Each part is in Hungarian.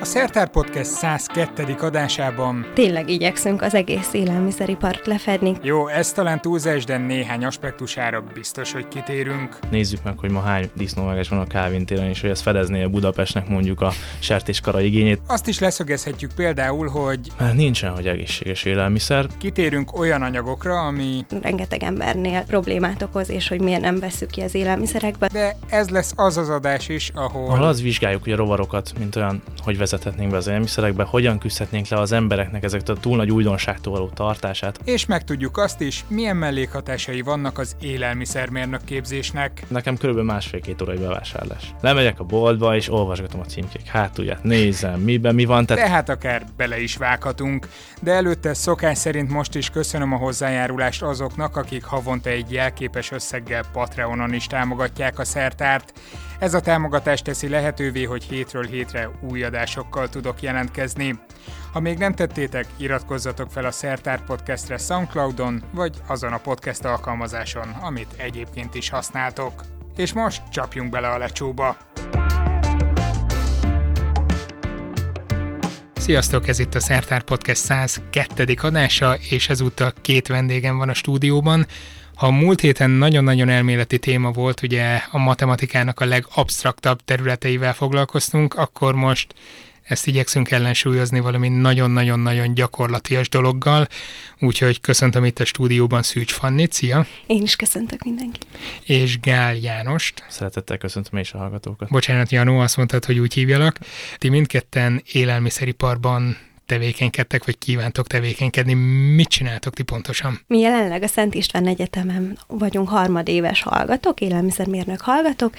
A Szertár Podcast 102. adásában Tényleg igyekszünk az egész élelmiszeripart lefedni. Jó, ez talán túlzás, de néhány aspektusára biztos, hogy kitérünk. Nézzük meg, hogy ma hány disznóvágás van a Kávin téren, és hogy ez fedezné a Budapestnek mondjuk a sertéskara igényét. Azt is leszögezhetjük például, hogy Mert nincsen, hogy egészséges élelmiszer. kitérünk olyan anyagokra, ami... Rengeteg embernél problémát okoz, és hogy miért nem veszük ki az élelmiszerekbe. De ez lesz az az adás is, Ahol ahol... az vizsgáljuk, hogy a rovarokat, mint olyan, hogy vezethetnénk be az élelmiszerekbe, hogyan küzdhetnénk le az embereknek ezeket a túl nagy újdonságtól való tartását. És megtudjuk azt is, milyen mellékhatásai vannak az élelmiszermérnök képzésnek. Nekem körülbelül másfél-két órai bevásárlás. Lemegyek a boltba, és olvasgatom a címkék hátulját, nézem, miben mi van, tehát Tehát akár bele is vághatunk, de előtte szokás szerint most is köszönöm a hozzájárulást azoknak, akik havonta egy jelképes összeggel Patreonon is támogatják a szertárt. Ez a támogatás teszi lehetővé, hogy hétről hétre új adásokkal tudok jelentkezni. Ha még nem tettétek, iratkozzatok fel a Szertár Podcastre Soundcloudon, vagy azon a podcast alkalmazáson, amit egyébként is használtok. És most csapjunk bele a lecsóba! Sziasztok, ez itt a Szertár Podcast 102. adása, és ezúttal két vendégem van a stúdióban. Ha a múlt héten nagyon-nagyon elméleti téma volt, ugye a matematikának a legabsztraktabb területeivel foglalkoztunk, akkor most ezt igyekszünk ellensúlyozni valami nagyon-nagyon-nagyon gyakorlatias dologgal, úgyhogy köszöntöm itt a stúdióban Szűcs Fannit, szia, Én is köszöntök mindenkit. és Gál Jánost. szeretettel köszöntöm én is a hallgatókat. Bocsánat, Janó, azt mondtad, hogy úgy hívjalak. Ti mindketten élelmiszeriparban tevékenykedtek, vagy kívántok tevékenykedni. Mit csináltok ti pontosan? Mi jelenleg a Szent István Egyetemen vagyunk harmadéves hallgatók, élelmiszermérnök hallgatók.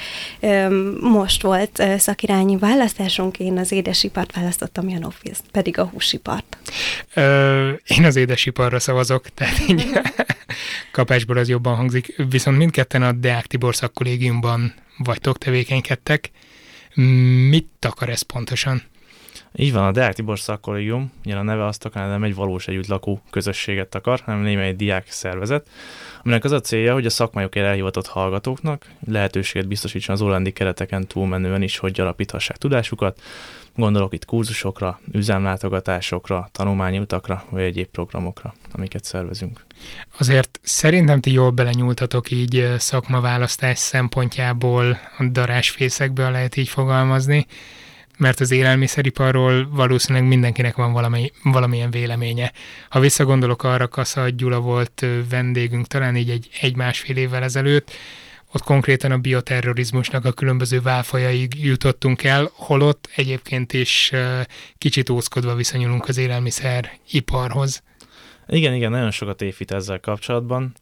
Most volt szakirányi választásunk, én az édesipart választottam, Jan Office pedig a húsipart. Ö, én az édesiparra szavazok, tehát így kapásból az jobban hangzik. Viszont mindketten a Deák Tibor szakkollégiumban vagytok, tevékenykedtek. Mit akar ez pontosan? Így van, a Deák Tibor szakkollégium, ugye a neve azt akar, nem egy valós együtt lakó közösséget akar, hanem némely diák szervezet, aminek az a célja, hogy a szakmájukért elhivatott hallgatóknak lehetőséget biztosítson az orlandi kereteken túlmenően is, hogy alapíthassák tudásukat. Gondolok itt kurzusokra, üzemlátogatásokra, tanulmányi utakra, vagy egyéb programokra, amiket szervezünk. Azért szerintem ti jól belenyúltatok így ö, szakmaválasztás szempontjából a darásfészekbe, ha lehet így fogalmazni, mert az élelmiszeriparról valószínűleg mindenkinek van valami, valamilyen véleménye. Ha visszagondolok arra, Kasza Gyula volt vendégünk talán így egy, egy-másfél évvel ezelőtt, ott konkrétan a bioterrorizmusnak a különböző válfajaig jutottunk el, holott egyébként is kicsit ózkodva viszonyulunk az élelmiszeriparhoz. Igen, igen, nagyon sokat épít ezzel kapcsolatban.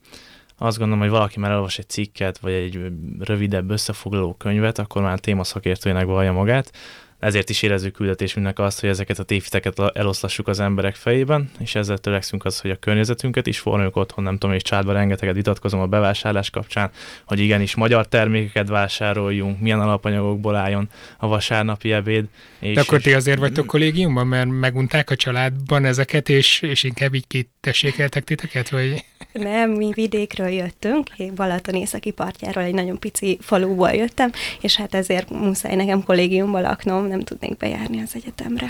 Azt gondolom, hogy valaki már elolvas egy cikket, vagy egy rövidebb összefoglaló könyvet, akkor már témaszakértőjének vallja magát. Ezért is érezzük küldetésünknek azt, hogy ezeket a tévhiteket eloszlassuk az emberek fejében, és ezzel törekszünk az, hogy a környezetünket is formáljuk otthon, nem tudom, és csádban rengeteget vitatkozom a bevásárlás kapcsán, hogy igenis magyar termékeket vásároljunk, milyen alapanyagokból álljon a vasárnapi ebéd. És, De akkor ti azért vagytok kollégiumban, mert megunták a családban ezeket, és, és inkább így kitessékeltek titeket, vagy... Nem, mi vidékről jöttünk, én Balaton északi partjáról egy nagyon pici faluból jöttem, és hát ezért muszáj nekem kollégiumban laknom, nem tudnék bejárni az egyetemre.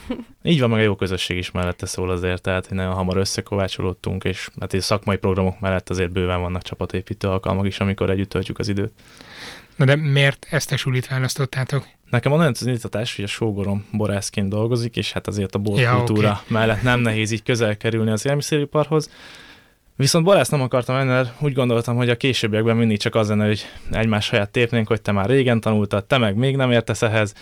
Így van, meg a jó közösség is mellette szól azért, tehát hogy nagyon hamar összekovácsolódtunk, és hát a szakmai programok mellett azért bőven vannak csapatépítő alkalmak is, amikor együtt töltjük az időt. Na de miért ezt a sulit választottátok? Nekem onnan az indítatás, hogy a sógorom borászként dolgozik, és hát azért a Ja, borkultúra oké. mellett nem nehéz így közel kerülni az élelmiszeriparhoz. Viszont borász nem akartam menni, mert úgy gondoltam, hogy a későbbiekben mindig csak az lenne, hogy egymás saját tépnénk, hogy te már régen tanultad, te meg még nem értesz ehhez.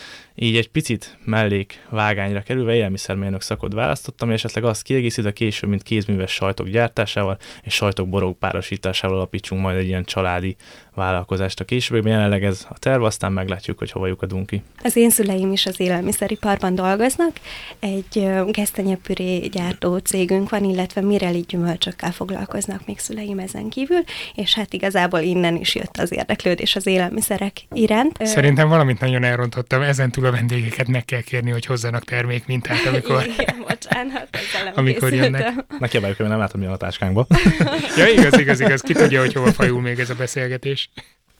Így egy picit mellék vágányra kerülve élelmiszermérnök szakot választottam, és esetleg azt kiegészítve később, mint kézműves sajtok gyártásával és sajtok borok párosításával alapítsunk majd egy ilyen családi vállalkozást a későbbiekben. Jelenleg ez a terv, aztán meglátjuk, hogy hova lyukadunk ki. Az én szüleim is az élelmiszeriparban dolgoznak, egy gesztenyepüré gyártó cégünk van, illetve mireli gyümölcsökkel foglalkoznak még szüleim ezen kívül, és hát igazából innen is jött az érdeklődés az élelmiszerek iránt. Szerintem valamit nagyon elrontottam, ezen túl a vendégeket meg kell kérni, hogy hozzanak termékmintát, amikor... Igen, bocsánat, Amikor jönnek. kiabáljuk, hogy nem látom, mi a táskánkba. Ja, igaz, igaz, igaz, ki tudja, hogy hova fajul még ez a beszélgetés.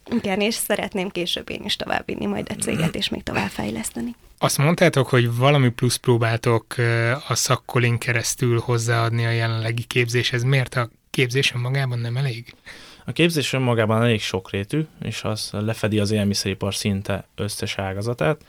Igen, és szeretném később én is továbbvinni majd a céget, és még tovább fejleszteni. Azt mondtátok, hogy valami plusz próbáltok a szakkolin keresztül hozzáadni a jelenlegi képzéshez. Miért a képzés önmagában nem elég? A képzés önmagában elég sokrétű, és az lefedi az élelmiszeripar szinte összes ágazatát.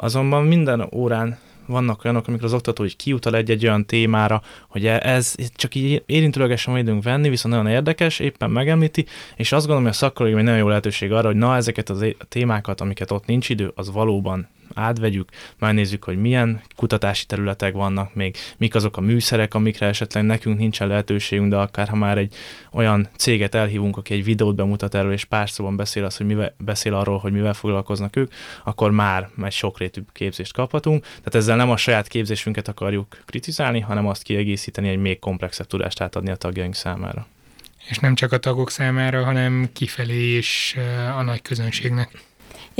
Azonban minden órán vannak olyanok, amikor az oktató így kiutal egy-egy olyan témára, hogy e- ez csak így érintőlegesen van időnk venni, viszont nagyon érdekes, éppen megemlíti, és azt gondolom, hogy a szakkológium egy nagyon jó lehetőség arra, hogy na ezeket a témákat, amiket ott nincs idő, az valóban átvegyük, megnézzük, hogy milyen kutatási területek vannak még, mik azok a műszerek, amikre esetleg nekünk nincsen lehetőségünk, de akár ha már egy olyan céget elhívunk, aki egy videót bemutat erről, és pár szóban beszél, az, hogy mivel, beszél arról, hogy mivel foglalkoznak ők, akkor már egy sokrétű képzést kaphatunk. Tehát ezzel nem a saját képzésünket akarjuk kritizálni, hanem azt kiegészíteni, egy még komplexebb tudást átadni a tagjaink számára. És nem csak a tagok számára, hanem kifelé is a nagy közönségnek.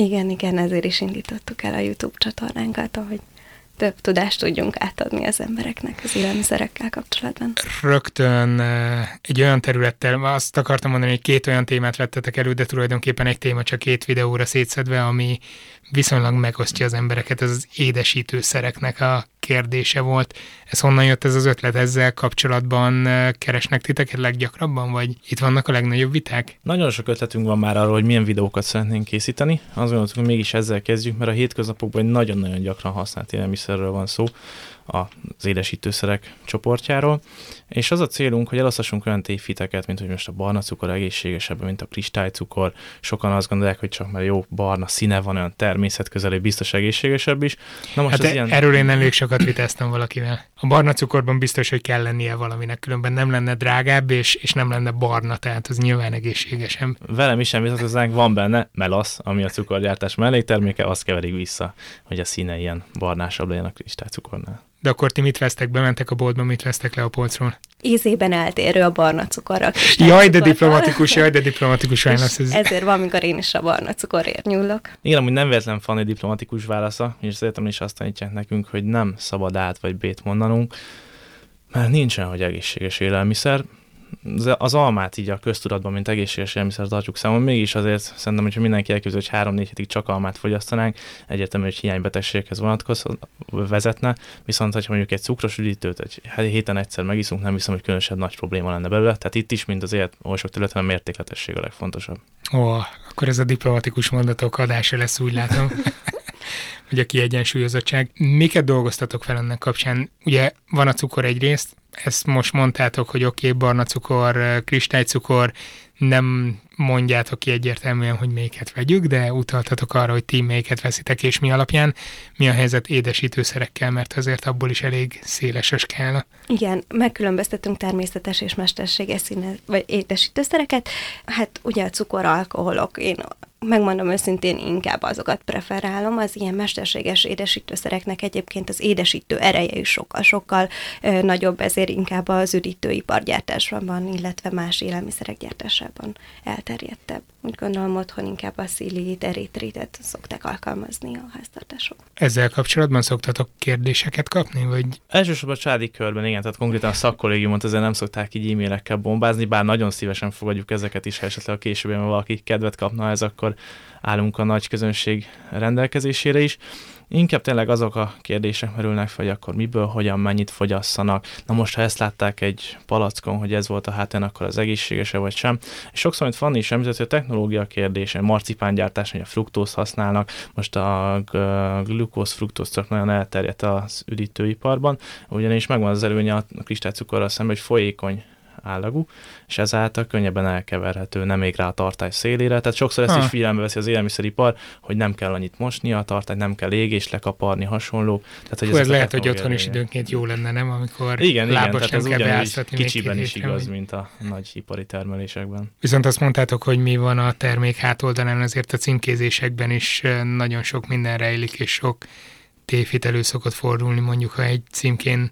Igen, igen, ezért is indítottuk el a YouTube csatornánkat, hogy több tudást tudjunk átadni az embereknek az élelmiszerekkel kapcsolatban. Rögtön egy olyan területtel, azt akartam mondani, hogy két olyan témát vettetek elő, de tulajdonképpen egy téma csak két videóra szétszedve, ami viszonylag megosztja az embereket, ez az édesítőszereknek a kérdése volt. Ez honnan jött ez az ötlet ezzel kapcsolatban? Keresnek titeket leggyakrabban, vagy itt vannak a legnagyobb viták? Nagyon sok ötletünk van már arról, hogy milyen videókat szeretnénk készíteni. Azt gondoltuk, hogy mégis ezzel kezdjük, mert a hétköznapokban egy nagyon-nagyon gyakran használt élelmiszerről van szó az édesítőszerek csoportjáról, és az a célunk, hogy elosztassunk olyan tévhiteket, mint hogy most a barna cukor egészségesebb, mint a kristálycukor. Sokan azt gondolják, hogy csak mert jó barna színe van, olyan természetközeli, biztos egészségesebb is. Na most hát az e- ilyen... erről én elég sokat vitáztam valakivel. A barna cukorban biztos, hogy kell lennie valaminek, különben nem lenne drágább, és, és nem lenne barna, tehát az nyilván egészségesebb. Velem is sem vitatkoznánk, van benne melasz, ami a cukorgyártás mellékterméke, azt keverik vissza, hogy a színe ilyen barnásabb legyen a kristálycukornál. De akkor ti mit vesztek? Bementek a boltba, mit vesztek le a polcról? Ízében eltérő a barna cukorra. Jaj, de diplomatikus, jaj, de diplomatikus válasz. Ez. Ezért van, amikor én is a barna cukorért nyúlok. Igen, amúgy nem véletlen van egy diplomatikus válasza, és szerintem is azt tanítják nekünk, hogy nem szabad át vagy bét mondanunk, mert nincsen, hogy egészséges élelmiszer, az almát így a köztudatban, mint egészséges élelmiszer tartjuk számon, mégis azért szerintem, hogyha mindenki elképzel, hogy három-négy hétig csak almát fogyasztanánk, egyértelmű, hogy hiánybetegségekhez vonatkoz, vezetne, viszont ha mondjuk egy cukros üdítőt egy héten egyszer megiszunk, nem hiszem, hogy különösebb nagy probléma lenne belőle. Tehát itt is, mint az élet oly sok területen, a mértékletesség a legfontosabb. Ó, akkor ez a diplomatikus mondatok adása lesz, úgy látom. hogy a kiegyensúlyozottság. Miket dolgoztatok fel ennek kapcsán? Ugye van a cukor egyrészt, ezt most mondtátok, hogy oké, okay, barna cukor, kristálycukor, nem mondjátok ki egyértelműen, hogy melyiket vegyük, de utaltatok arra, hogy ti melyiket veszitek, és mi alapján. Mi a helyzet édesítőszerekkel, mert azért abból is elég széles a skála. Igen, megkülönböztetünk természetes és mesterséges színe, vagy édesítőszereket. Hát ugye a cukor, alkoholok, én megmondom őszintén, inkább azokat preferálom. Az ilyen mesterséges édesítőszereknek egyébként az édesítő ereje is sokkal-sokkal nagyobb, ezért inkább az üdítőipargyártásban van, illetve más élelmiszerek gyártásában elterjedtebb. Úgy gondolom, otthon inkább a szílit, eritritet szokták alkalmazni a háztartások. Ezzel kapcsolatban szoktatok kérdéseket kapni, vagy? Elsősorban a családi körben, igen, tehát konkrétan a szakkollégiumot ezzel nem szokták így e-mailekkel bombázni, bár nagyon szívesen fogadjuk ezeket is, ha esetleg a későbben valaki kedvet kapna ez, akkor állunk a nagy közönség rendelkezésére is. Inkább tényleg azok a kérdések merülnek fel, hogy akkor miből, hogyan, mennyit fogyasszanak. Na most, ha ezt látták egy palackon, hogy ez volt a hátén, akkor az egészséges-e vagy sem. És sokszor, mint Fanni is említett, hogy a technológia kérdése, marcipángyártás, hogy a fruktóz használnak, most a glukóz fruktóz csak nagyon elterjedt az üdítőiparban, ugyanis megvan az előnye a kristálycukorral szemben, hogy folyékony állagú, és ezáltal könnyebben elkeverhető, nem még rá a tartály szélére. Tehát sokszor ezt ha. is figyelembe veszi az élelmiszeripar, hogy nem kell annyit mosni a tartályt, nem kell égés lekaparni, hasonló. Tehát, hogy Hú, ez lehet, hogy otthon is időnként jó lenne, nem? Amikor igen, igen, tehát ez ugyanúgy kicsiben is igaz, vagy... mint a nagy ipari termelésekben. Viszont azt mondtátok, hogy mi van a termék hátoldalán, azért a címkézésekben is nagyon sok minden rejlik, és sok tévhit elő szokott fordulni, mondjuk ha egy címkén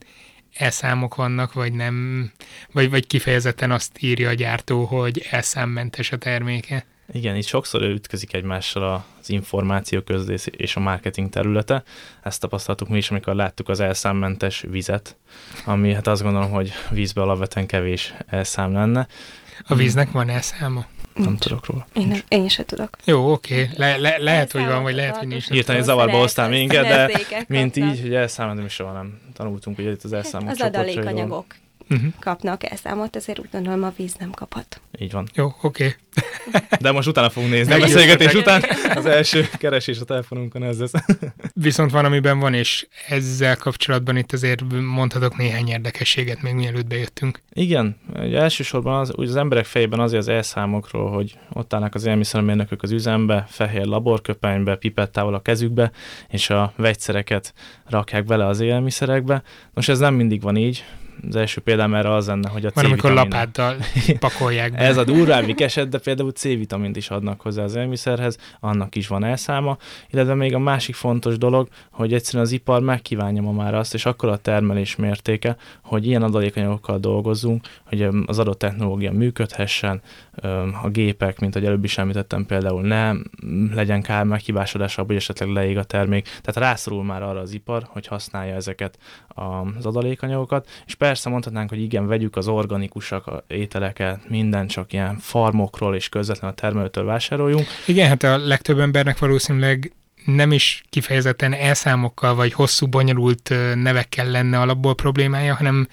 elszámok vannak, vagy nem, vagy, vagy kifejezetten azt írja a gyártó, hogy elszámmentes a terméke. Igen, itt sokszor ütközik egymással az információ közlés és a marketing területe. Ezt tapasztaltuk mi is, amikor láttuk az elszámmentes vizet, ami hát azt gondolom, hogy vízbe alapvetően kevés elszám lenne. A víznek van elszáma? Nem tudok róla. Én, nem, én se tudok. Jó, oké. Le, le, lehet, hogy van, vagy lehet, hogy nincs. Hirtelen zavarba hoztál minket, de mint így, hogy elszámolni mi soha nem tanultunk, ugye itt az elszámoló Az csoportjairól. adalékanyagok Uh-huh. kapnak elszámot, ezért úgy gondolom a víz nem kaphat. Így van. Jó, oké. De most utána fogunk nézni. A beszélgetés után az első keresés a telefonunkon ez lesz. Viszont van, amiben van, és ezzel kapcsolatban itt azért mondhatok néhány érdekességet, még mielőtt bejöttünk. Igen, ugye elsősorban az, úgy az emberek fejében azért az elszámokról, hogy ott állnak az élelmiszermérnökök az üzembe, fehér laborköpenybe, pipettával a kezükbe, és a vegyszereket rakják bele az élelmiszerekbe. Most ez nem mindig van így. Az első példám erre az lenne, hogy a Van, amikor C-vitamin- lapáddal pakolják be. Ez a durvábbik eset, de például C-vitamint is adnak hozzá az élelmiszerhez, annak is van elszáma, illetve még a másik fontos dolog, hogy egyszerűen az ipar megkívánja ma már azt, és akkor a termelés mértéke, hogy ilyen adalékanyagokkal dolgozzunk, hogy az adott technológia működhessen, a gépek, mint ahogy előbb is említettem, például ne legyen kár meghibásodás hogy esetleg leég a termék. Tehát rászorul már arra az ipar, hogy használja ezeket az adalékanyagokat, és persze mondhatnánk, hogy igen, vegyük az organikusak a ételeket, minden csak ilyen farmokról és közvetlen a termelőtől vásároljunk. Igen, hát a legtöbb embernek valószínűleg nem is kifejezetten elszámokkal vagy hosszú, bonyolult nevekkel lenne alapból problémája, hanem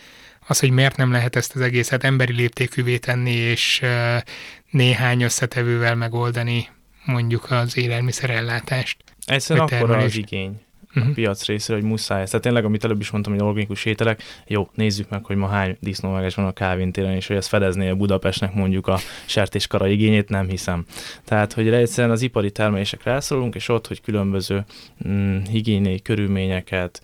az, hogy miért nem lehet ezt az egészet emberi léptékűvé tenni, és néhány összetevővel megoldani mondjuk az élelmiszerellátást. Egyszerűen akkor az igény Uh-huh. a piac részéről, hogy muszáj. ez. Tehát tényleg, amit előbb is mondtam, hogy organikus ételek, jó, nézzük meg, hogy ma hány disznóvágás van a Calvin téren, és hogy ez fedezné a Budapestnek mondjuk a sertéskara igényét, nem hiszem. Tehát, hogy egyszerűen az ipari termelések rászorulunk, és ott, hogy különböző mm, higiéniai körülményeket,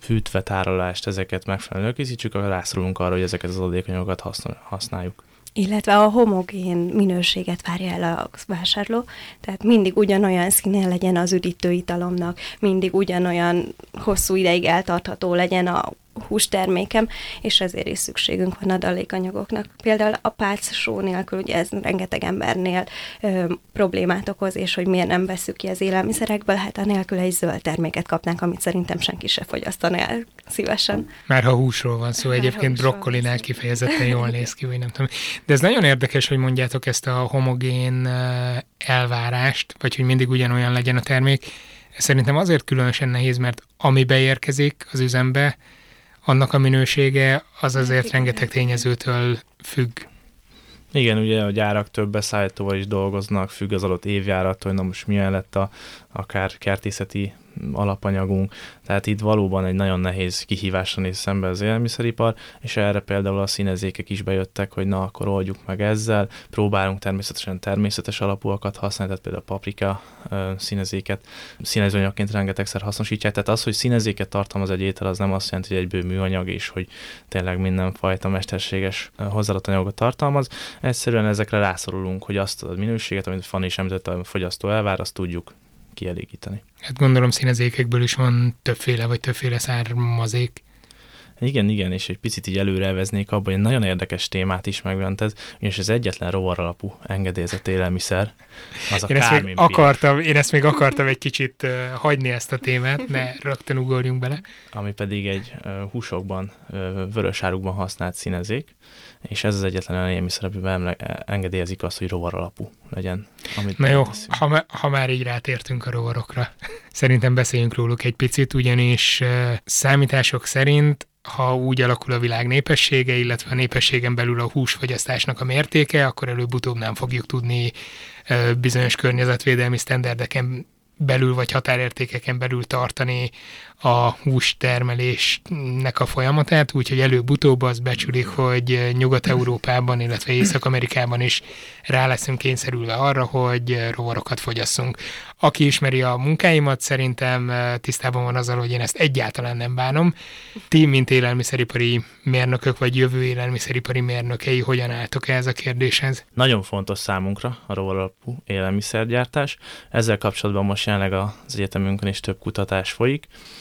fűtve tárolást, ezeket megfelelően készítsük, akkor rászorulunk arra, hogy ezeket az adékanyagokat használ- használjuk. Illetve a homogén minőséget várja el a vásárló, tehát mindig ugyanolyan színe legyen az üdítőitalomnak, mindig ugyanolyan hosszú ideig eltartható legyen a hústermékem, és ezért is szükségünk van adalékanyagoknak. Például a pálc só nélkül, ugye ez rengeteg embernél ö, problémát okoz, és hogy miért nem veszük ki az élelmiszerekből, hát anélkül egy zöld terméket kapnánk, amit szerintem senki se fogyasztaná el szívesen. Már ha húsról van szó, Már egyébként brokkolinál kifejezetten jól néz ki, vagy nem tudom. De ez nagyon érdekes, hogy mondjátok ezt a homogén elvárást, vagy hogy mindig ugyanolyan legyen a termék. Ez szerintem azért különösen nehéz, mert ami beérkezik az üzembe, annak a minősége az azért Igen. rengeteg tényezőtől függ. Igen, ugye a gyárak több beszállítóval is dolgoznak, függ az adott évjárattól, hogy na most milyen lett a, akár kertészeti alapanyagunk. Tehát itt valóban egy nagyon nehéz kihívásra néz szembe az élelmiszeripar, és erre például a színezékek is bejöttek, hogy na, akkor oldjuk meg ezzel. Próbálunk természetesen természetes alapúakat használni, tehát például a paprika színezéket színezőanyagként rengetegszer hasznosítják. Tehát az, hogy színezéket tartalmaz egy étel, az nem azt jelenti, hogy egyből műanyag, és hogy tényleg mindenfajta mesterséges hozzáadott anyagot tartalmaz. Egyszerűen ezekre rászorulunk, hogy azt a minőséget, amit Fanny is említette, a fogyasztó elvár, azt tudjuk kielégíteni. Hát gondolom színezékekből is van többféle vagy többféle származék. Igen, igen, és egy picit így előreveznék abban, hogy egy nagyon érdekes témát is megjelentez, ugyanis az egyetlen rovar alapú engedélyezett élelmiszer, az a Én ezt, még akartam, én ezt még akartam egy kicsit uh, hagyni ezt a témát, ne rögtön ugorjunk bele. ami pedig egy uh, húsokban, uh, vörösárukban használt színezék, és ez az egyetlen olyan élelmiszer, amiben emle- engedélyezik azt, hogy rovar alapú legyen. Amit Na jó, teszünk. ha, ma- ha már így rátértünk a rovarokra, szerintem beszéljünk róluk egy picit, ugyanis számítások szerint ha úgy alakul a világ népessége, illetve a népességen belül a húsfogyasztásnak a mértéke, akkor előbb-utóbb nem fogjuk tudni bizonyos környezetvédelmi sztenderdeken belül vagy határértékeken belül tartani a hústermelésnek a folyamatát, úgyhogy előbb-utóbb azt becsülik, hogy Nyugat-Európában, illetve Észak-Amerikában is rá leszünk kényszerülve arra, hogy rovarokat fogyasszunk. Aki ismeri a munkáimat, szerintem tisztában van azzal, hogy én ezt egyáltalán nem bánom. Ti, mint élelmiszeripari mérnökök, vagy jövő élelmiszeripari mérnökei, hogyan álltok ehhez a kérdéshez? Nagyon fontos számunkra a rovar alapú élelmiszergyártás. Ezzel kapcsolatban most jelenleg az egyetemünkön is több kutatás folyik.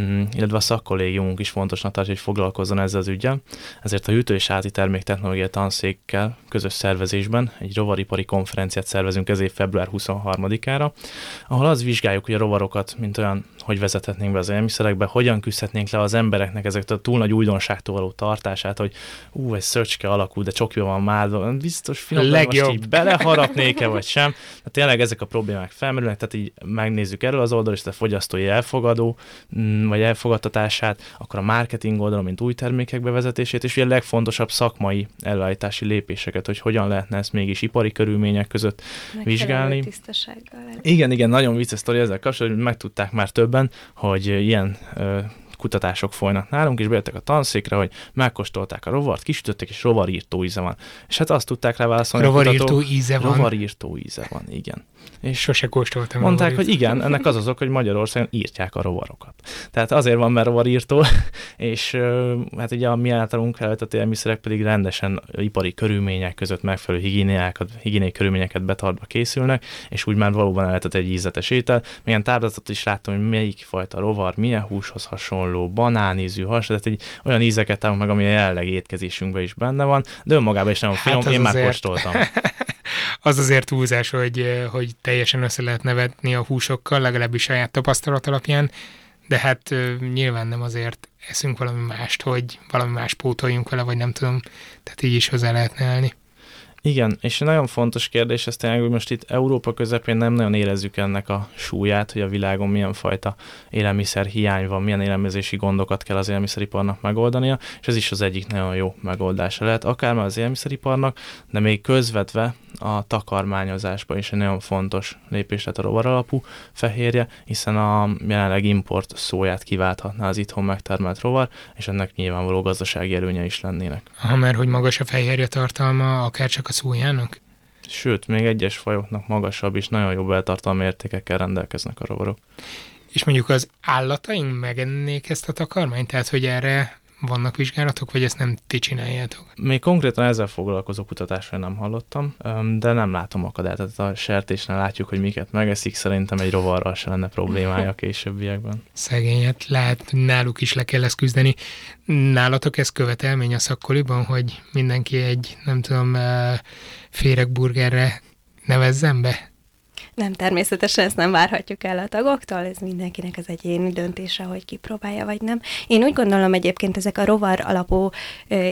mm, illetve a szakkollégiumunk is fontosnak tartja, hogy foglalkozzon ezzel az ügyel. Ezért a hűtő és házi terméktechnológia tanszékkel közös szervezésben egy rovaripari konferenciát szervezünk ez év február 23-ára, ahol az vizsgáljuk, hogy a rovarokat, mint olyan, hogy vezethetnénk be az élmiszerekbe, hogyan küzdhetnénk le az embereknek ezeket a túl nagy újdonságtól való tartását, hogy ú, egy szöcske alakul, de csokja van már, biztos finom, most így beleharapnék-e, vagy sem. Tehát tényleg ezek a problémák felmerülnek, tehát így megnézzük erről az oldalról, és a fogyasztói elfogadó, vagy elfogadtatását, akkor a marketing oldalon, mint új termékek bevezetését, és ugye a legfontosabb szakmai előállítási lépéseket, hogy hogyan lehetne ezt mégis ipari körülmények között Megfelelő vizsgálni. Igen, igen, nagyon vicces sztori ezzel kapcsolatban, hogy megtudták már többen, hogy ilyen kutatások folynak nálunk, és bejöttek a tanszékre, hogy megkóstolták a rovart, kisütöttek, és rovarírtó íze van. És hát azt tudták rá válaszolni. Rovarírtó íze van? Rovarírtó íze van, igen. És sose kóstoltam. Mondták, hogy igen, ennek az azok, hogy Magyarországon írtják a rovarokat. Tehát azért van, mert rovarírtó, és hát ugye a mi általunk előtt élmiszerek pedig rendesen ipari körülmények között megfelelő higiéniai körülményeket betartva készülnek, és úgy már valóban lehetett egy ízetes étel. Milyen táblázatot is láttam, hogy melyik fajta rovar, milyen húshoz hasonló, banánízű, has, tehát egy olyan ízeket találunk meg, ami a jelenleg étkezésünkben is benne van, de önmagában is nagyon finom, hát én azért... már kóstoltam. az azért túlzás, hogy, hogy teljesen össze lehet nevetni a húsokkal, legalábbis saját tapasztalat alapján, de hát nyilván nem azért eszünk valami mást, hogy valami más pótoljunk vele, vagy nem tudom, tehát így is hozzá lehetne állni. Igen, és nagyon fontos kérdés, ez tényleg, hogy most itt Európa közepén nem nagyon érezzük ennek a súlyát, hogy a világon milyen fajta élelmiszer hiány van, milyen élelmezési gondokat kell az élelmiszeriparnak megoldania, és ez is az egyik nagyon jó megoldása lehet, akár már az élelmiszeriparnak, de még közvetve a takarmányozásban is egy nagyon fontos lépés lett a rovaralapú fehérje, hiszen a jelenleg import szóját kiválthatná az itthon megtermelt rovar, és ennek nyilvánvaló gazdasági előnye is lennének. Ha mert hogy magas a fehérje tartalma, akár csak a szójának? Sőt, még egyes fajoknak magasabb és nagyon jobb eltartalmi értékekkel rendelkeznek a rovarok. És mondjuk az állataink megennék ezt a takarmányt? Tehát, hogy erre vannak vizsgálatok, vagy ezt nem ti csináljátok? Még konkrétan ezzel foglalkozó kutatásra nem hallottam, de nem látom akadályt. Tehát a sertésnél látjuk, hogy miket megeszik, szerintem egy rovarral se lenne problémája a későbbiekben. Szegényet, lehet, náluk is le kell ezt küzdeni. Nálatok ez követelmény a szakkoliban, hogy mindenki egy, nem tudom, féregburgerre nevezzen be? Nem, természetesen ezt nem várhatjuk el a tagoktól, ez mindenkinek az egyéni döntése, hogy kipróbálja vagy nem. Én úgy gondolom egyébként ezek a rovar alapú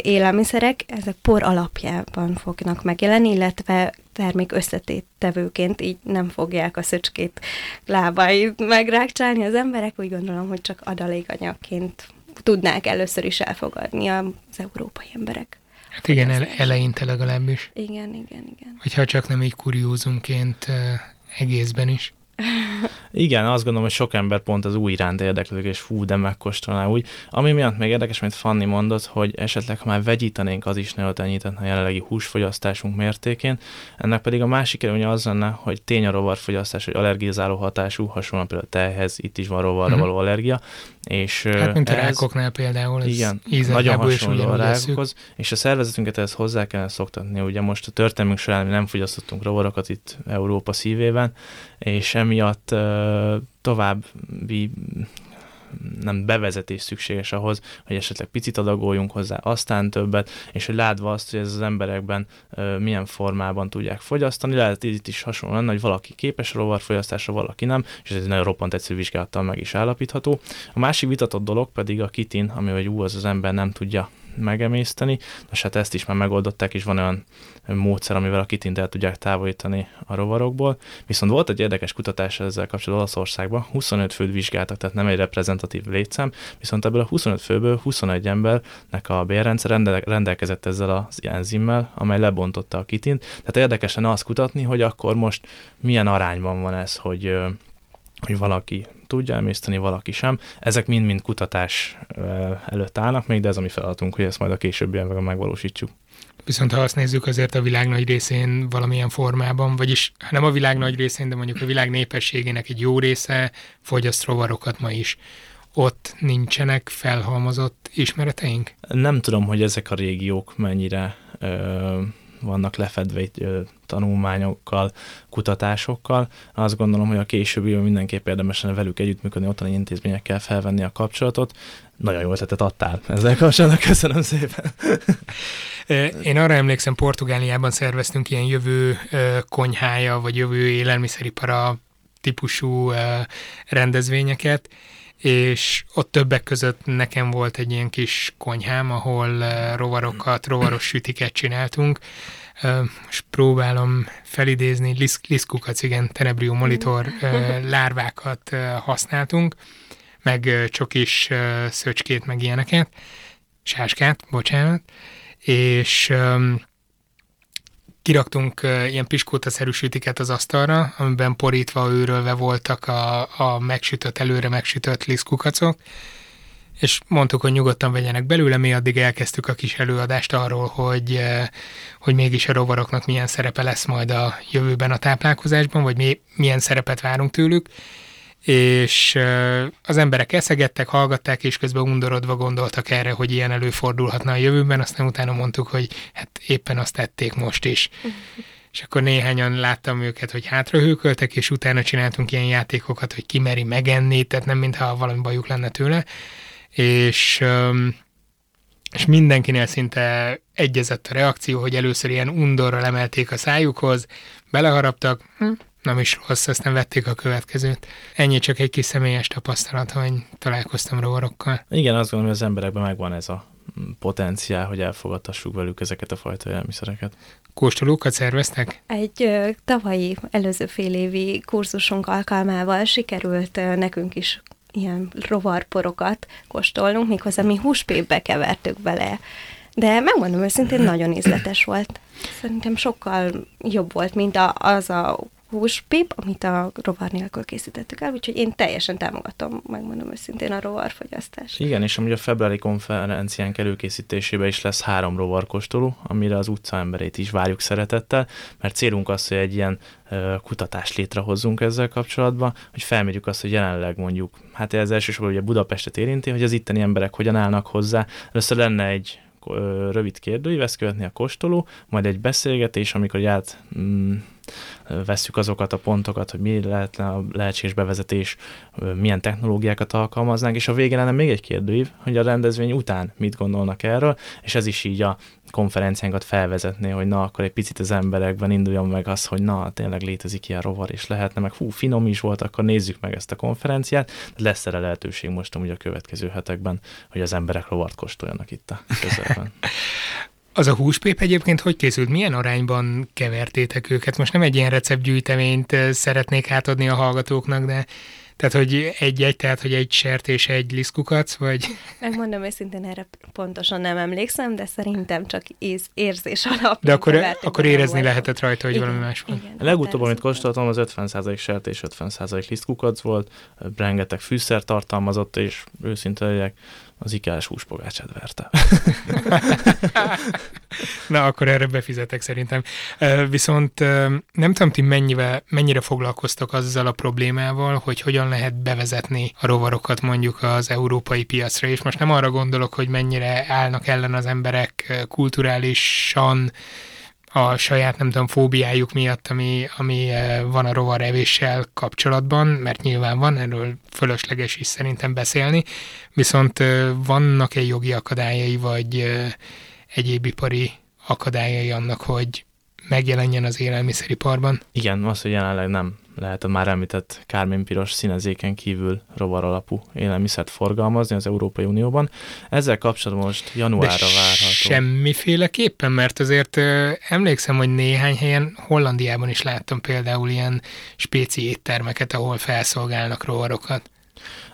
élelmiszerek, ezek por alapjában fognak megjelenni, illetve termék összetétevőként így nem fogják a szöcskét lábait megrákcsálni az emberek, úgy gondolom, hogy csak adalékanyagként tudnák először is elfogadni az európai emberek. Hát igen, ele- eleinte legalábbis. Igen, igen, igen. Hogyha csak nem így kuriózumként egészben is. Igen, azt gondolom, hogy sok ember pont az új iránt érdeklődik, és fú, de megkóstolná úgy. Ami miatt még érdekes, mint Fanni mondott, hogy esetleg, ha már vegyítenénk, az is ne enyhítene a jelenlegi húsfogyasztásunk mértékén. Ennek pedig a másik előnye az lenne, hogy tény a rovarfogyasztás, hogy allergizáló hatású, hasonlóan például a tejhez, itt is van rovarra uh-huh. való allergia. És hát, mint a rákoknál például, ez igen, nagyon hasonló a rákokhoz, és a szervezetünket ehhez hozzá kell szoktatni. Ugye most a történelmünk során nem fogyasztottunk rovarokat itt Európa szívében, és emiatt további nem bevezetés szükséges ahhoz, hogy esetleg picit adagoljunk hozzá, aztán többet, és hogy látva azt, hogy ez az emberekben milyen formában tudják fogyasztani, lehet itt is hasonló lenne, hogy valaki képes a rovarfogyasztásra, valaki nem, és ez egy nagyon roppant egyszerű vizsgálattal meg is állapítható. A másik vitatott dolog pedig a kitin, ami hogy ú, az az ember nem tudja megemészteni. Nos, hát ezt is már megoldották, és van olyan módszer, amivel a kitint el tudják távolítani a rovarokból. Viszont volt egy érdekes kutatás ezzel kapcsolatban Olaszországban, 25 főt vizsgáltak, tehát nem egy reprezentatív létszám, viszont ebből a 25 főből 21 embernek a bérrendszer rendelkezett ezzel az enzimmel, amely lebontotta a kitint. Tehát érdekesen azt kutatni, hogy akkor most milyen arányban van ez, hogy hogy valaki tudja emészteni, valaki sem. Ezek mind-mind kutatás előtt állnak még, de ez a mi feladatunk, hogy ezt majd a későbbiekben megvalósítsuk. Viszont ha azt nézzük, azért a világ nagy részén valamilyen formában, vagyis nem a világ nagy részén, de mondjuk a világ népességének egy jó része fogyaszt rovarokat ma is. Ott nincsenek felhalmozott ismereteink? Nem tudom, hogy ezek a régiók mennyire ö, vannak lefedve itt tanulmányokkal, kutatásokkal. Azt gondolom, hogy a későbbi mindenképp érdemes lenne velük együttműködni, ottani intézményekkel felvenni a kapcsolatot. Nagyon jó ötletet adtál ezzel kapcsolatban, köszönöm szépen. Én arra emlékszem, Portugáliában szerveztünk ilyen jövő konyhája, vagy jövő élelmiszeripara típusú rendezvényeket, és ott többek között nekem volt egy ilyen kis konyhám, ahol rovarokat, rovaros sütiket csináltunk. Most próbálom felidézni, liszkukac, igen, tenebrió monitor lárvákat használtunk, meg csokis szöcskét, meg ilyeneket, sáskát, bocsánat, és kiraktunk ilyen piskóta-szerű sütiket az asztalra, amiben porítva, őrölve voltak a, a megsütött, előre megsütött liszkukacok, és mondtuk, hogy nyugodtan vegyenek belőle, mi addig elkezdtük a kis előadást arról, hogy, hogy mégis a rovaroknak milyen szerepe lesz majd a jövőben a táplálkozásban, vagy mi, milyen szerepet várunk tőlük, és az emberek eszegettek, hallgatták, és közben undorodva gondoltak erre, hogy ilyen előfordulhatna a jövőben, aztán utána mondtuk, hogy hát éppen azt tették most is. és akkor néhányan láttam őket, hogy hátrahőköltek, és utána csináltunk ilyen játékokat, hogy ki meri megenni, tehát nem mintha valami bajuk lenne tőle, és, és mindenkinél szinte egyezett a reakció, hogy először ilyen undorral emelték a szájukhoz, beleharaptak, hm, nem is rossz, aztán vették a következőt. Ennyi csak egy kis személyes tapasztalat, hogy találkoztam rovarokkal. Igen, azt gondolom, hogy az emberekben megvan ez a potenciál, hogy elfogadtassuk velük ezeket a fajta élelmiszereket. Kóstolókat szerveztek? Egy ö, tavalyi, előző fél évi kurzusunk alkalmával sikerült ö, nekünk is ilyen rovarporokat kóstolnunk, méghozzá mi húspépbe kevertük bele. De megmondom őszintén, nagyon ízletes volt. Szerintem sokkal jobb volt, mint a, az a húspip, amit a rovar nélkül készítettük el, úgyhogy én teljesen támogatom, megmondom őszintén, a rovarfogyasztást. Igen, és amúgy a februári konferencián előkészítésében is lesz három rovarkóstoló, amire az utca emberét is várjuk szeretettel, mert célunk az, hogy egy ilyen kutatást létrehozzunk ezzel kapcsolatban, hogy felmérjük azt, hogy jelenleg mondjuk, hát ez elsősorban ugye Budapestet érinti, hogy az itteni emberek hogyan állnak hozzá. Először lenne egy rövid kérdőív, ezt követni a kóstoló, majd egy beszélgetés, amikor át mm, vesszük azokat a pontokat, hogy mi lehetne a lehetséges bevezetés, milyen technológiákat alkalmaznánk, és a végén lenne még egy kérdőív, hogy a rendezvény után mit gondolnak erről, és ez is így a konferenciánkat felvezetné, hogy na, akkor egy picit az emberekben induljon meg az, hogy na, tényleg létezik ilyen rovar, és lehetne, meg hú, finom is volt, akkor nézzük meg ezt a konferenciát. Lesz erre lehetőség most amúgy a következő hetekben, hogy az emberek rovart kóstoljanak itt a közelben. Az a húspép egyébként hogy készült? Milyen arányban kevertétek őket? Most nem egy ilyen receptgyűjteményt szeretnék átadni a hallgatóknak, de tehát, hogy egy-egy, tehát, hogy egy sert és egy liszkukac, vagy? Megmondom őszintén, erre pontosan nem emlékszem, de szerintem csak ész, érzés alapján. De akkor, akkor érezni lehetett rajta, hogy igen, valami más van. Igen, a legutóbb, amit kóstoltam, az 50% sert és 50% liszkukac volt, rengeteg fűszer tartalmazott, és őszinte legyek, az ikás húspogácsát verte. Na, akkor erre befizetek szerintem. Viszont nem tudom, ti mennyivel, mennyire foglalkoztok azzal a problémával, hogy hogyan lehet bevezetni a rovarokat mondjuk az európai piacra, és most nem arra gondolok, hogy mennyire állnak ellen az emberek kulturálisan, a saját, nem tudom, fóbiájuk miatt, ami, ami eh, van a rovarevéssel kapcsolatban, mert nyilván van, erről fölösleges is szerintem beszélni, viszont eh, vannak-e jogi akadályai, vagy eh, egyéb ipari akadályai annak, hogy megjelenjen az élelmiszeriparban? Igen, az, hogy jelenleg nem lehet a már említett kárménypiros színezéken kívül rovar alapú élelmiszert forgalmazni az Európai Unióban. Ezzel kapcsolatban most januárra De várható. Semmiféleképpen, mert azért emlékszem, hogy néhány helyen Hollandiában is láttam például ilyen spéci éttermeket, ahol felszolgálnak rovarokat.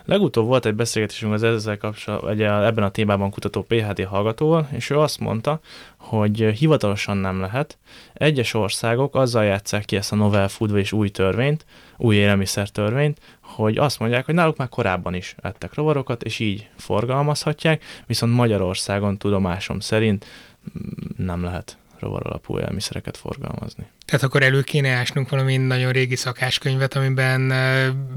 Legutóbb volt egy beszélgetésünk az ezzel kapcsolatban, egy, ebben a témában kutató PHD hallgatóval, és ő azt mondta, hogy hivatalosan nem lehet. Egyes országok azzal játszák ki ezt a novel food és új törvényt, új élelmiszer törvényt, hogy azt mondják, hogy náluk már korábban is ettek rovarokat, és így forgalmazhatják, viszont Magyarországon tudomásom szerint nem lehet rovar alapú élelmiszereket forgalmazni. Tehát akkor elő kéne ásnunk valami nagyon régi szakáskönyvet, amiben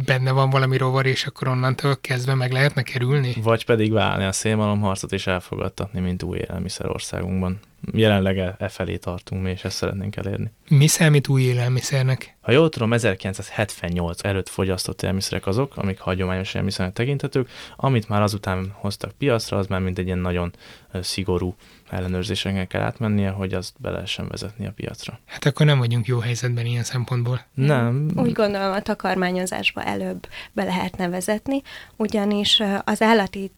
benne van valami rovar, és akkor onnantól kezdve meg lehetne kerülni? Vagy pedig válni a szélmalomharcot és elfogadtatni, mint új élelmiszer országunkban jelenleg e, e felé tartunk mi, és ezt szeretnénk elérni. Mi számít új élelmiszernek? Ha jól tudom, 1978 előtt fogyasztott élelmiszerek azok, amik hagyományos élelmiszernek tekintetők, amit már azután hoztak piacra, az már mint egy ilyen nagyon szigorú ellenőrzésen kell átmennie, hogy azt be lehessen vezetni a piacra. Hát akkor nem vagyunk jó helyzetben ilyen szempontból. Nem. Úgy gondolom, a takarmányozásba előbb be lehetne vezetni, ugyanis az állati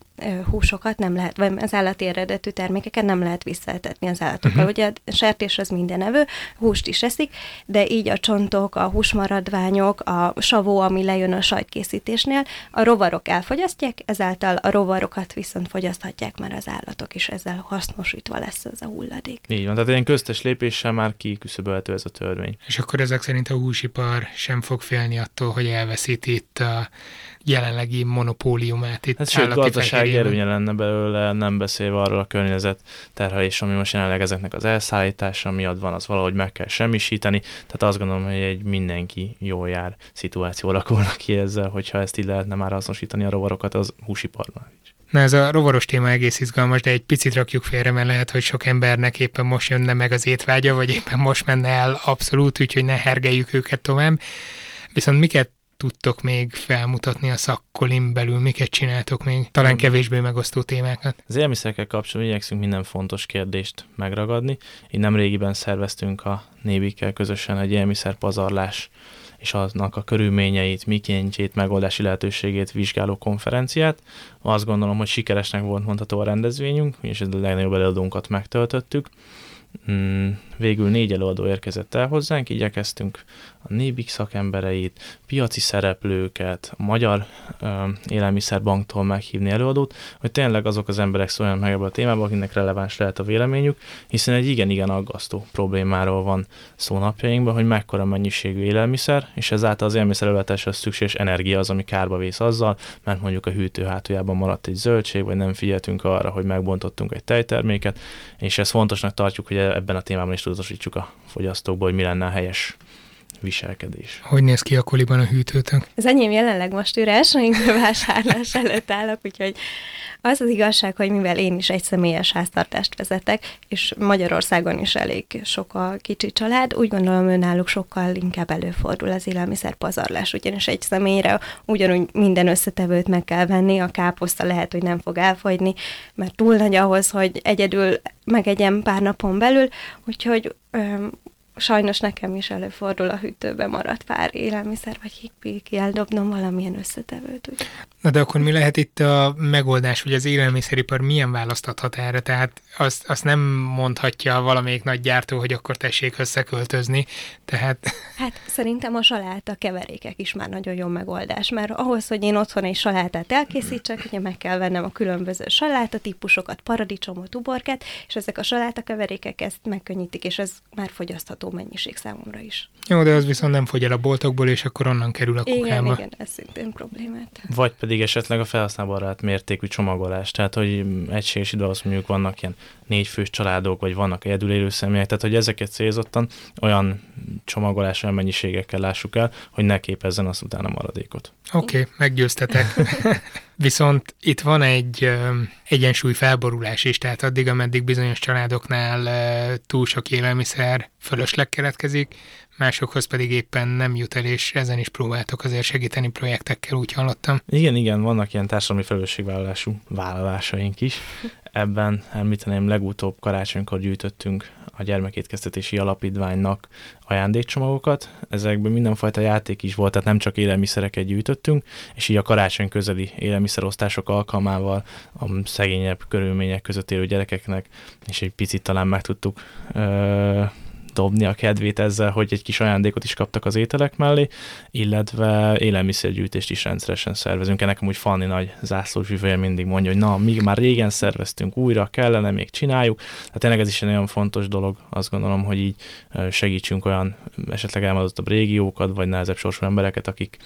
húsokat nem lehet, vagy az állati eredetű termékeket nem lehet visszaetetni az állatokkal. Uh-huh. Ugye a sertés az mindenevő, húst is eszik, de így a csontok, a húsmaradványok, a savó, ami lejön a sajtkészítésnél, a rovarok elfogyasztják, ezáltal a rovarokat viszont fogyaszthatják már az állatok, és ezzel hasznosítva lesz ez a hulladék. Így van, tehát ilyen köztes lépéssel már kiküszöbölhető ez a törvény. És akkor ezek szerint a húsipar sem fog félni attól, hogy elveszíti itt a jelenlegi monopóliumát itt Ez sőt, gazdasági erőnye lenne belőle, nem beszélve arról a környezet terhelés, ami most jelenleg ezeknek az elszállítása miatt van, az valahogy meg kell semmisíteni. Tehát azt gondolom, hogy egy mindenki jól jár szituáció alakulnak ki ezzel, hogyha ezt így lehetne már hasznosítani a rovarokat az húsiparban is. Na ez a rovaros téma egész izgalmas, de egy picit rakjuk félre, mert lehet, hogy sok embernek éppen most jönne meg az étvágya, vagy éppen most menne el abszolút, úgyhogy ne hergeljük őket tovább. Viszont miket tudtok még felmutatni a szakkolin belül, miket csináltok még, talán kevésbé megosztó témákat? Az élelmiszerekkel kapcsolatban igyekszünk minden fontos kérdést megragadni. Így nem régiben szerveztünk a Nébikkel közösen egy élelmiszerpazarlás és aznak a körülményeit, mikéntjét, megoldási lehetőségét vizsgáló konferenciát. Azt gondolom, hogy sikeresnek volt mondható a rendezvényünk, és a legnagyobb előadónkat megtöltöttük. Végül négy előadó érkezett el hozzánk, igyekeztünk a Nébik szakembereit, piaci szereplőket, a Magyar ö, Élelmiszerbanktól meghívni előadót, hogy tényleg azok az emberek szóljanak meg ebből a témából, akinek releváns lehet a véleményük, hiszen egy igen-igen aggasztó problémáról van szó napjainkban, hogy mekkora mennyiségű élelmiszer, és ezáltal az élelmiszerelőtáshoz szükséges energia az, ami kárba vész azzal, mert mondjuk a hűtő hátuljában maradt egy zöldség, vagy nem figyeltünk arra, hogy megbontottunk egy tejterméket, és ezt fontosnak tartjuk, hogy ebben a témában is tudatosítsuk a fogyasztókból, hogy mi lenne a helyes viselkedés. Hogy néz ki a koliban a hűtőtök? Az enyém jelenleg most üres, még vásárlás előtt állok, úgyhogy az az igazság, hogy mivel én is egy személyes háztartást vezetek, és Magyarországon is elég sok a kicsi család, úgy gondolom önálluk sokkal inkább előfordul az élelmiszer pazarlás, ugyanis egy személyre ugyanúgy minden összetevőt meg kell venni, a káposzta lehet, hogy nem fog elfogyni, mert túl nagy ahhoz, hogy egyedül megegyem pár napon belül, úgyhogy sajnos nekem is előfordul a hűtőbe maradt pár élelmiszer, vagy ki eldobnom valamilyen összetevőt. Úgy. Na de akkor mi lehet itt a megoldás, hogy az élelmiszeripar milyen választathat erre? Tehát azt, azt nem mondhatja valamelyik nagy gyártó, hogy akkor tessék összeköltözni. Tehát... Hát szerintem a saláta keverékek is már nagyon jó megoldás, mert ahhoz, hogy én otthon egy salátát elkészítsek, ugye meg kell vennem a különböző saláta típusokat, paradicsomot, uborkát, és ezek a saláta keverékek ezt megkönnyítik, és ez már fogyasztható mennyiség számomra is. Jó, de az viszont nem fogy el a boltokból, és akkor onnan kerül a kukába. Igen, igen, ez szintén problémát. Vagy pedig esetleg a felhasználóbarát mértékű csomagolás, tehát hogy egységes idő azt mondjuk vannak ilyen négy fős családok, vagy vannak egyedül élő személyek, tehát hogy ezeket célzottan olyan csomagolás, olyan mennyiségekkel lássuk el, hogy ne képezzen az utána maradékot. Oké, okay, meggyőztetek. Viszont itt van egy egyensúly felborulás is, tehát addig, ameddig bizonyos családoknál túl sok élelmiszer fölösleg keletkezik, másokhoz pedig éppen nem jut el, és ezen is próbáltok azért segíteni projektekkel, úgy hallottam. Igen, igen, vannak ilyen társadalmi felelősségvállalású vállalásaink is. Ebben említeném, legutóbb karácsonykor gyűjtöttünk a gyermekétkeztetési alapítványnak ajándékcsomagokat. Ezekben mindenfajta játék is volt, tehát nem csak élelmiszereket gyűjtöttünk, és így a karácsony közeli élelmiszerosztások alkalmával a szegényebb körülmények között élő gyerekeknek, és egy picit talán meg tudtuk ö- dobni a kedvét ezzel, hogy egy kis ajándékot is kaptak az ételek mellé, illetve élelmiszergyűjtést is rendszeresen szervezünk. Ennek amúgy Fanni nagy zászlós vivője mindig mondja, hogy na, még már régen szerveztünk újra, kellene, még csináljuk. Tehát tényleg ez is egy nagyon fontos dolog, azt gondolom, hogy így segítsünk olyan esetleg elmaradottabb régiókat, vagy nehezebb sorsú embereket, akik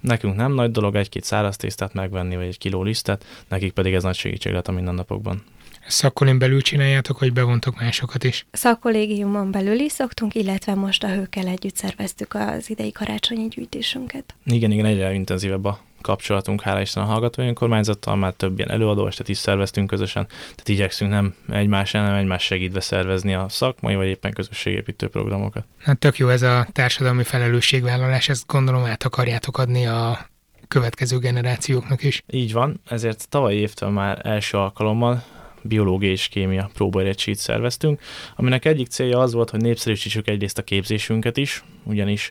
nekünk nem nagy dolog egy-két száraz tésztát megvenni, vagy egy kiló lisztet, nekik pedig ez nagy segítség lehet a mindennapokban. Szakkolin belül csináljátok, vagy bevontok másokat is? Szakkollégiumon belül is szoktunk, illetve most a hőkkel együtt szerveztük az idei karácsonyi gyűjtésünket. Igen, igen, egyre intenzívebb a kapcsolatunk, hála Isten a hallgatói önkormányzattal, már több ilyen előadóestet is szerveztünk közösen, tehát igyekszünk nem egymás nem egymás segítve szervezni a szakmai vagy éppen közösségépítő programokat. Hát tök jó ez a társadalmi felelősségvállalás, ezt gondolom át akarjátok adni a következő generációknak is. Így van, ezért tavaly évtől már első alkalommal biológia és kémia próbaérettségit szerveztünk, aminek egyik célja az volt, hogy népszerűsítsük egyrészt a képzésünket is, ugyanis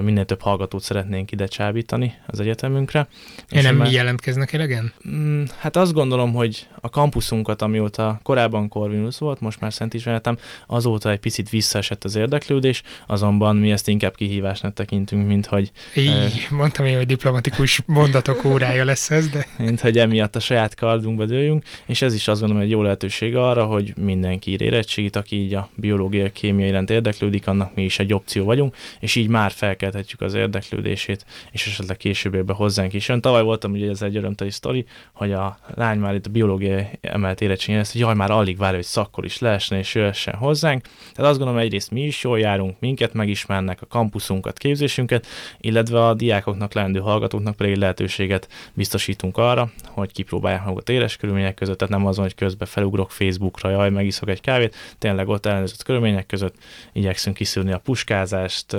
minél több hallgatót szeretnénk ide csábítani az egyetemünkre. Én nem már... jelentkeznek elegen? Mm, hát azt gondolom, hogy a kampuszunkat, amióta korábban Corvinus volt, most már Szent Ismeretem, azóta egy picit visszaesett az érdeklődés, azonban mi ezt inkább kihívásnak tekintünk, mint hogy... Így, uh, mondtam én, hogy diplomatikus mondatok órája lesz ez, de... Mint hogy emiatt a saját kardunkba dőljünk, és ez is azt gondolom egy jó lehetőség arra, hogy mindenki ír érettségit, aki így a biológia, kémia iránt érdeklődik, annak mi is egy opció vagyunk, és így már felkelthetjük az érdeklődését, és esetleg később ebbe hozzánk is jön. Tavaly voltam ugye ez egy örömteli sztori, hogy a lány már itt a biológiai emelt érettségén ezt, hogy jaj, már alig várja, hogy szakkor is leesne és jöhessen hozzánk. Tehát azt gondolom, egyrészt mi is jól járunk, minket megismernek, a kampuszunkat, képzésünket, illetve a diákoknak, leendő hallgatóknak pedig lehetőséget biztosítunk arra, hogy kipróbálják magukat éles körülmények között, tehát nem azon, hogy közben felugrok Facebookra, jaj, megiszok egy kávét, tényleg ott ellenőrzött körülmények között igyekszünk kiszűrni a puskázást,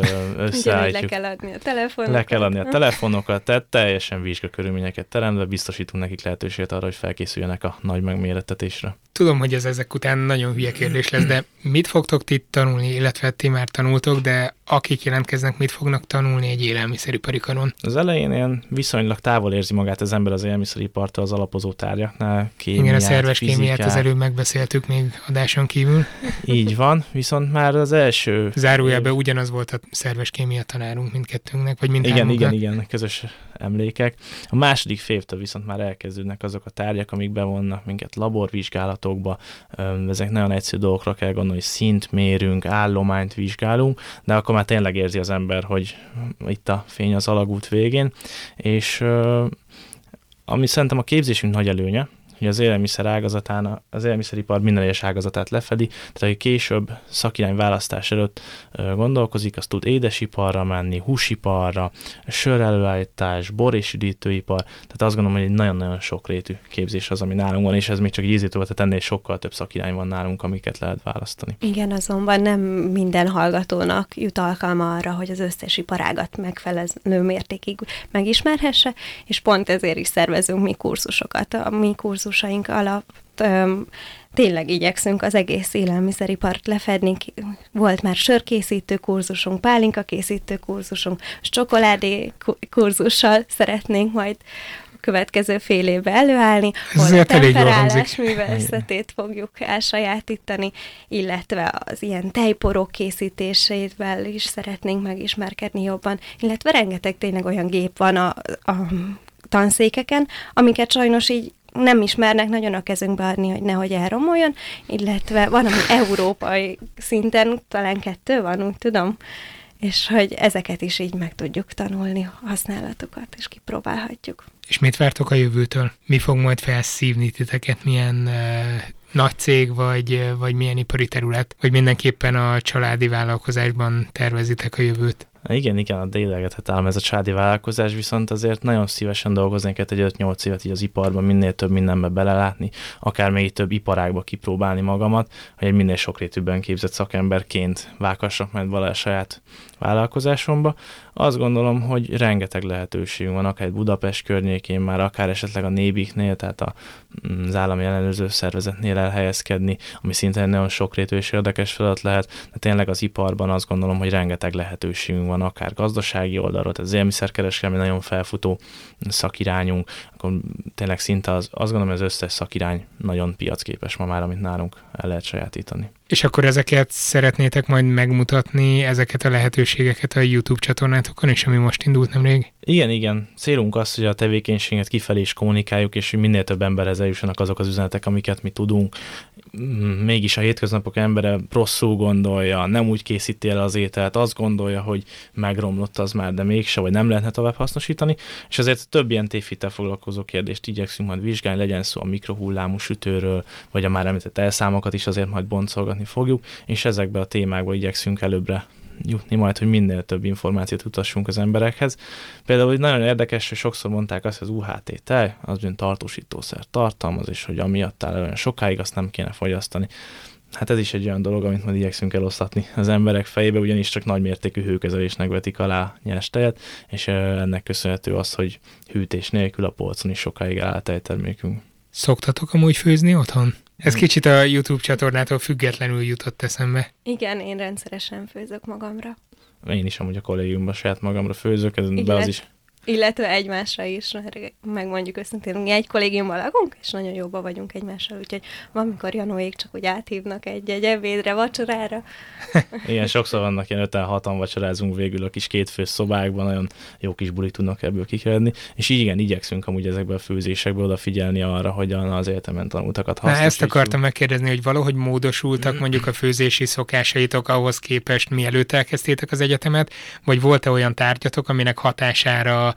összeállítjuk. le kell adni a telefonokat. Le kell adni a telefonokat, tehát teljesen vizsgakörülményeket teremtve biztosítunk nekik lehetőséget arra, hogy felkészüljenek a nagy megmérettetésre. Tudom, hogy ez ezek után nagyon hülye kérdés lesz, de mit fogtok ti tanulni, illetve ti már tanultok, de akik jelentkeznek, mit fognak tanulni egy élelmiszeripari karon? Az elején ilyen viszonylag távol érzi magát az ember az élelmiszeripartól az alapozó tárgyaknál. Kémiát, Igen, a szerves fizikát. kémiát az előbb megbeszéltük még adáson kívül. Így van, viszont már az első... Zárójelben ugyanaz volt a szerves kémia tanárunk mindkettőnknek, vagy mind Igen, igen, igen, közös emlékek. A második févtől viszont már elkezdődnek azok a tárgyak, amik bevonnak minket laborvizsgálatokba. Ezek nagyon egyszerű dolgokra kell gondolni, hogy szint mérünk, állományt vizsgálunk, de akkor már tényleg érzi az ember, hogy itt a fény az alagút végén, és ami szerintem a képzésünk nagy előnye, hogy az élelmiszer ágazatán, az élelmiszeripar minden egyes ágazatát lefedi, tehát aki később szakirány választás előtt gondolkozik, az tud édesiparra menni, húsiparra, sörelőállítás, bor és üdítőipar, tehát azt gondolom, hogy egy nagyon-nagyon sokrétű képzés az, ami nálunk van, és ez még csak ízítő tehát ennél sokkal több szakirány van nálunk, amiket lehet választani. Igen, azonban nem minden hallgatónak jut alkalma arra, hogy az összes iparágat megfelelő mértékig megismerhesse, és pont ezért is szervezünk mi kurzusokat. A mi kurzus kurzusaink alatt öm, tényleg igyekszünk az egész élelmiszeripart lefedni. Volt már sörkészítő kurzusunk, pálinka készítő kurzusunk, csokoládé kurzussal szeretnénk majd a következő fél évben előállni, hol a temperálás művészetét fogjuk elsajátítani, illetve az ilyen tejporok készítésével is szeretnénk megismerkedni jobban, illetve rengeteg tényleg olyan gép van a, a tanszékeken, amiket sajnos így nem ismernek nagyon a kezünkbe adni, hogy nehogy elromoljon, illetve van, ami európai szinten, talán kettő van, úgy tudom, és hogy ezeket is így meg tudjuk tanulni, használatokat, és kipróbálhatjuk. És mit vártok a jövőtől? Mi fog majd felszívni titeket? Milyen uh, nagy cég, vagy, vagy milyen ipari terület? Vagy mindenképpen a családi vállalkozásban tervezitek a jövőt? Igen, igen, a délegethet ám ez a csádi vállalkozás, viszont azért nagyon szívesen dolgoznék egy 5-8 évet így az iparban, minél több mindenbe belelátni, akár még több iparágba kipróbálni magamat, hogy egy minél sokrétűbben képzett szakemberként vághassak majd a saját vállalkozásomba. Azt gondolom, hogy rengeteg lehetőség van, akár Budapest környékén már, akár esetleg a Nébiknél, tehát a, mm, az állami ellenőrző szervezetnél elhelyezkedni, ami szintén nagyon sokrétű és érdekes feladat lehet, de tényleg az iparban azt gondolom, hogy rengeteg lehetőségünk van, akár gazdasági oldalról, tehát az élmiszerkereskedelmi nagyon felfutó szakirányunk, akkor tényleg szinte az, azt gondolom, az összes szakirány nagyon piacképes ma már, amit nálunk el lehet sajátítani. És akkor ezeket szeretnétek majd megmutatni, ezeket a lehetőségeket a YouTube csatornátokon is, ami most indult nemrég? Igen, igen. Célunk az, hogy a tevékenységet kifelé is kommunikáljuk, és hogy minél több emberhez eljussanak azok az üzenetek, amiket mi tudunk. Mégis a hétköznapok embere rosszul gondolja, nem úgy készíti el az ételt, azt gondolja, hogy megromlott az már, de mégse, vagy nem lehetne tovább hasznosítani, és ezért több ilyen tévhitel foglalkozó kérdést igyekszünk majd vizsgálni, legyen szó a mikrohullámú sütőről, vagy a már említett elszámokat is azért majd boncolgatni fogjuk, és ezekbe a témákba igyekszünk előbbre jutni majd, hogy minél több információt utassunk az emberekhez. Például, hogy nagyon érdekes, hogy sokszor mondták azt, hogy az UHT tej, az olyan tartósítószer tartalmaz, és hogy amiatt áll olyan sokáig, azt nem kéne fogyasztani. Hát ez is egy olyan dolog, amit majd igyekszünk elosztatni az emberek fejébe, ugyanis csak nagymértékű hőkezelésnek vetik alá nyers tejet, és ennek köszönhető az, hogy hűtés nélkül a polcon is sokáig áll a tejtermékünk. Szoktatok amúgy főzni otthon? Ez kicsit a YouTube csatornától függetlenül jutott eszembe. Igen, én rendszeresen főzök magamra. Én is amúgy a kollégiumban saját magamra főzök, ez be az is illetve egymásra is, megmondjuk őszintén, mi egy kollégiumban lakunk, és nagyon jóba vagyunk egymással, úgyhogy valamikor Janóék csak úgy áthívnak egy-egy ebédre, vacsorára. Igen, sokszor vannak ilyen öten hatan vacsorázunk végül a kis kétfős szobákban, nagyon jó kis bulik tudnak ebből kikeredni, és így igen, igyekszünk amúgy ezekből a főzésekből odafigyelni arra, hogy az egyetemen tanultakat hasznosítjuk. Na, ezt akartam megkérdezni, hogy valahogy módosultak mondjuk a főzési szokásaitok ahhoz képest, mielőtt elkezdtétek az egyetemet, vagy volt-e olyan tárgyatok, aminek hatására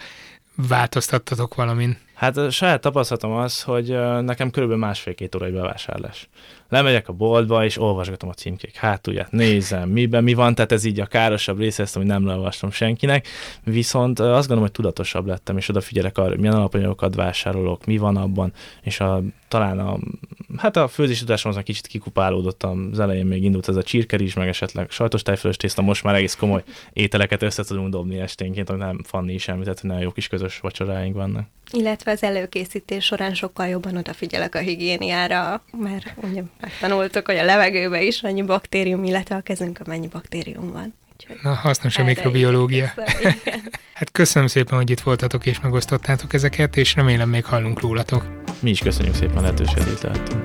változtattatok valamin? Hát a saját tapasztalatom az, hogy nekem körülbelül másfél-két órai bevásárlás. Lemegyek a boltba, és olvasgatom a címkék hátulját, nézem, miben mi van, tehát ez így a károsabb része, ezt, hogy nem leolvastam senkinek, viszont azt gondolom, hogy tudatosabb lettem, és odafigyelek arra, hogy milyen alapanyagokat vásárolok, mi van abban, és a, talán a, hát a főzés tudásom az kicsit kikupálódott, az elején még indult ez a csirkerizs, meg esetleg sajtos tejfölös tészta, most már egész komoly ételeket össze tudunk dobni esténként, hogy nem Fanni is említett, hogy nagyon jó kis közös vacsoráink vannak. Illetve az előkészítés során sokkal jobban odafigyelek a higiéniára, mert ugye megtanultuk, hogy a levegőben is annyi baktérium, illetve a kezünkön mennyi baktérium van. Na, hasznos a mikrobiológia. hát köszönöm szépen, hogy itt voltatok és megosztottátok ezeket, és remélem még hallunk rólatok. Mi is köszönjük szépen lehetőséget lehetünk.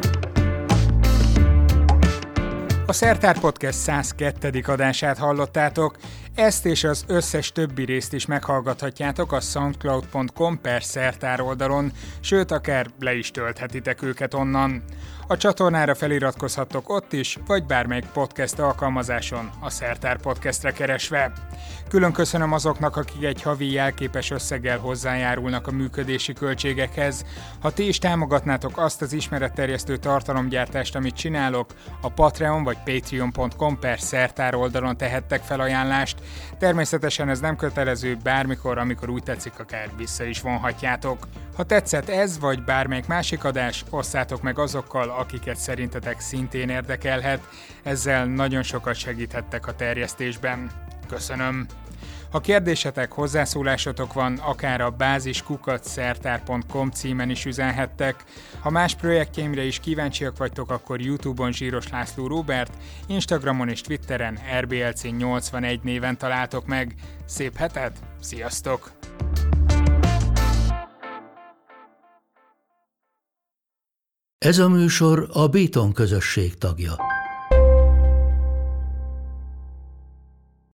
A Szertár Podcast 102. adását hallottátok. Ezt és az összes többi részt is meghallgathatjátok a soundcloud.com per szertár oldalon, sőt akár le is tölthetitek őket onnan. A csatornára feliratkozhattok ott is, vagy bármelyik podcast alkalmazáson a Szertár Podcastre keresve. Külön köszönöm azoknak, akik egy havi jelképes összeggel hozzájárulnak a működési költségekhez. Ha ti is támogatnátok azt az ismeretterjesztő tartalomgyártást, amit csinálok, a Patreon vagy patreon.com per szertár oldalon tehettek felajánlást. Természetesen ez nem kötelező, bármikor, amikor úgy tetszik, akár vissza is vonhatjátok. Ha tetszett ez, vagy bármelyik másik adás, osszátok meg azokkal, akiket szerintetek szintén érdekelhet, ezzel nagyon sokat segíthettek a terjesztésben. Köszönöm! Ha kérdésetek, hozzászólásotok van, akár a báziskukat.szertár.com címen is üzenhettek. Ha más projektjeimre is kíváncsiak vagytok, akkor Youtube-on Zsíros László Robert, Instagramon és Twitteren RBLC81 néven találtok meg. Szép hetet, sziasztok! Ez a műsor a Béton közösség tagja.